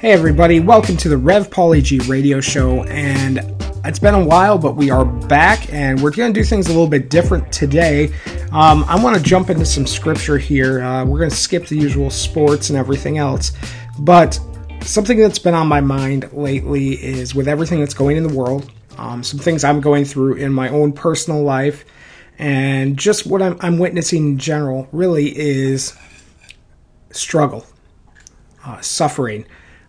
Hey, everybody, welcome to the Rev Poly G radio show. And it's been a while, but we are back and we're going to do things a little bit different today. Um, I want to jump into some scripture here. Uh, we're going to skip the usual sports and everything else. But something that's been on my mind lately is with everything that's going in the world, um, some things I'm going through in my own personal life, and just what I'm, I'm witnessing in general really is struggle, uh, suffering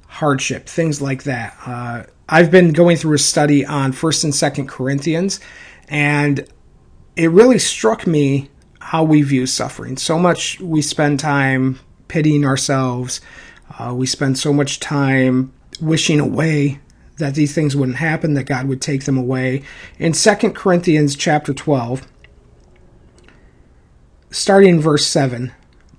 hardship, things like that. Uh, I've been going through a study on First and Second Corinthians, and it really struck me how we view suffering. So much we spend time pitying ourselves. Uh, we spend so much time wishing away that these things wouldn't happen, that God would take them away. In Second Corinthians chapter 12, starting in verse 7,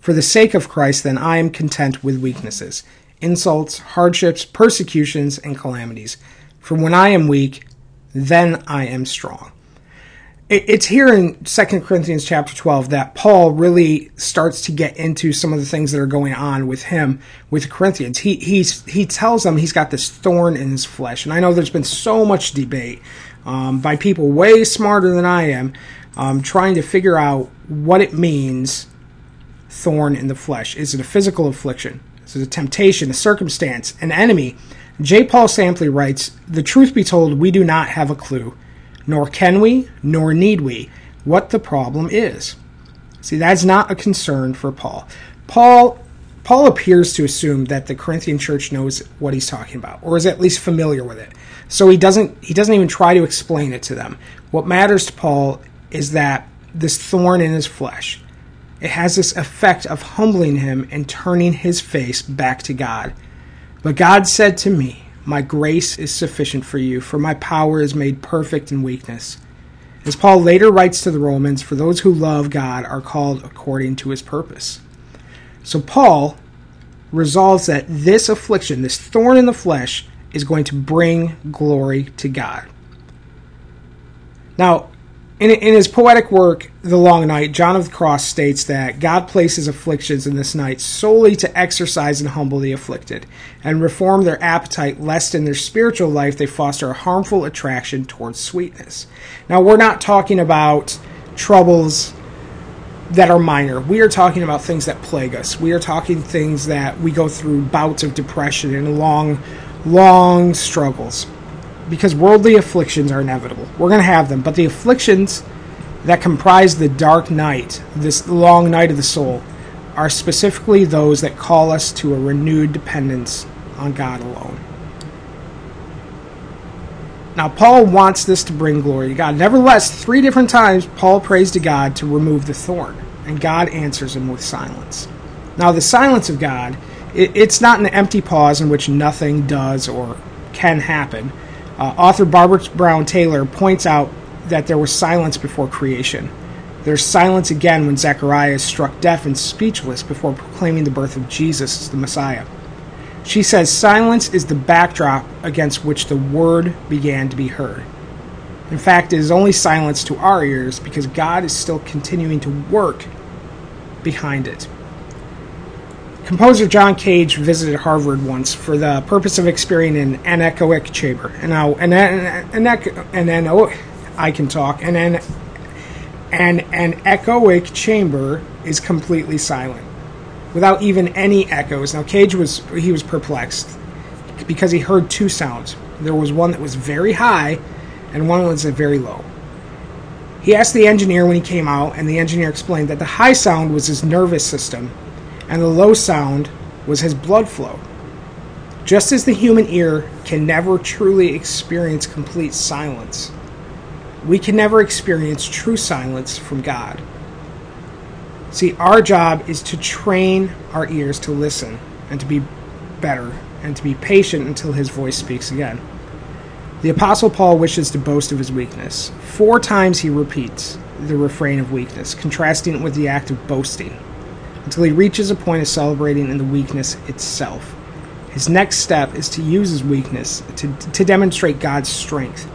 For the sake of Christ, then, I am content with weaknesses, insults, hardships, persecutions, and calamities. For when I am weak, then I am strong. It's here in 2 Corinthians chapter 12 that Paul really starts to get into some of the things that are going on with him with the Corinthians. He he's he tells them he's got this thorn in his flesh, and I know there's been so much debate um, by people way smarter than I am, um, trying to figure out what it means thorn in the flesh? Is it a physical affliction? Is it a temptation, a circumstance, an enemy? J. Paul Sampley writes The truth be told, we do not have a clue, nor can we, nor need we, what the problem is. See, that's not a concern for Paul. Paul Paul appears to assume that the Corinthian church knows what he's talking about, or is at least familiar with it. So he doesn't he doesn't even try to explain it to them. What matters to Paul is that this thorn in his flesh, it has this effect of humbling him and turning his face back to God. But God said to me, My grace is sufficient for you, for my power is made perfect in weakness. As Paul later writes to the Romans, for those who love God are called according to his purpose. So Paul resolves that this affliction, this thorn in the flesh, is going to bring glory to God. Now, in, in his poetic work, The Long Night, John of the Cross states that God places afflictions in this night solely to exercise and humble the afflicted, and reform their appetite, lest in their spiritual life they foster a harmful attraction towards sweetness. Now, we're not talking about troubles that are minor. We are talking about things that plague us. We are talking things that we go through bouts of depression and long, long struggles because worldly afflictions are inevitable. We're going to have them, but the afflictions that comprise the dark night, this long night of the soul, are specifically those that call us to a renewed dependence on God alone. Now, Paul wants this to bring glory to God. Nevertheless, three different times, Paul prays to God to remove the thorn, and God answers him with silence. Now, the silence of God, it's not an empty pause in which nothing does or can happen uh, author Barbara Brown Taylor points out that there was silence before creation. There's silence again when Zechariah is struck deaf and speechless before proclaiming the birth of Jesus as the Messiah. She says silence is the backdrop against which the word began to be heard. In fact, it is only silence to our ears because God is still continuing to work behind it. Composer John Cage visited Harvard once for the purpose of experiencing an anechoic chamber. And now, an, an, an, an, oh, I can talk. And an, an, an echoic chamber is completely silent, without even any echoes. Now, Cage was he was perplexed because he heard two sounds. There was one that was very high, and one that was very low. He asked the engineer when he came out, and the engineer explained that the high sound was his nervous system and the low sound was his blood flow. Just as the human ear can never truly experience complete silence, we can never experience true silence from God. See, our job is to train our ears to listen and to be better and to be patient until His voice speaks again. The Apostle Paul wishes to boast of his weakness. Four times he repeats the refrain of weakness, contrasting it with the act of boasting, until he reaches a point of celebrating in the weakness itself. His next step is to use his weakness to, to demonstrate God's strength.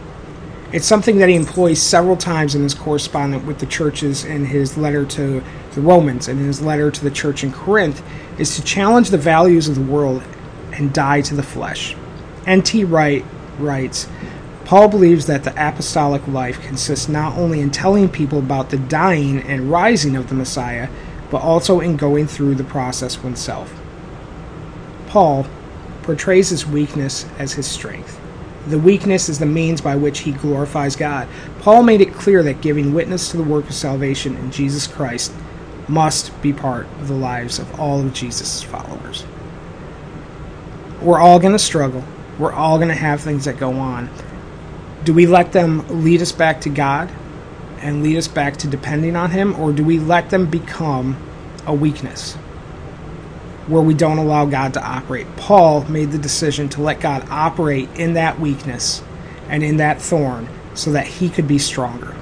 It's something that he employs several times in his correspondence with the churches in his letter to the Romans and in his letter to the church in Corinth is to challenge the values of the world and die to the flesh. N.T. Wright writes, Paul believes that the apostolic life consists not only in telling people about the dying and rising of the Messiah, but also in going through the process oneself. Paul portrays his weakness as his strength. The weakness is the means by which he glorifies God. Paul made it clear that giving witness to the work of salvation in Jesus Christ must be part of the lives of all of Jesus' followers. We're all going to struggle. We're all going to have things that go on. Do we let them lead us back to God and lead us back to depending on Him, or do we let them become a weakness where we don't allow God to operate? Paul made the decision to let God operate in that weakness and in that thorn so that he could be stronger.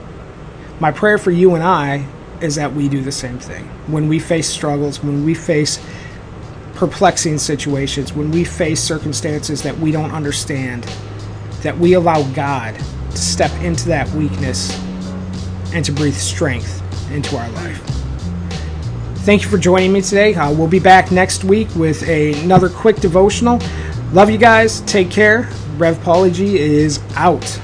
My prayer for you and I is that we do the same thing. When we face struggles, when we face perplexing situations, when we face circumstances that we don't understand, that we allow God to step into that weakness and to breathe strength into our life. Thank you for joining me today. Uh, we'll be back next week with a, another quick devotional. Love you guys. Take care. Rev G is out.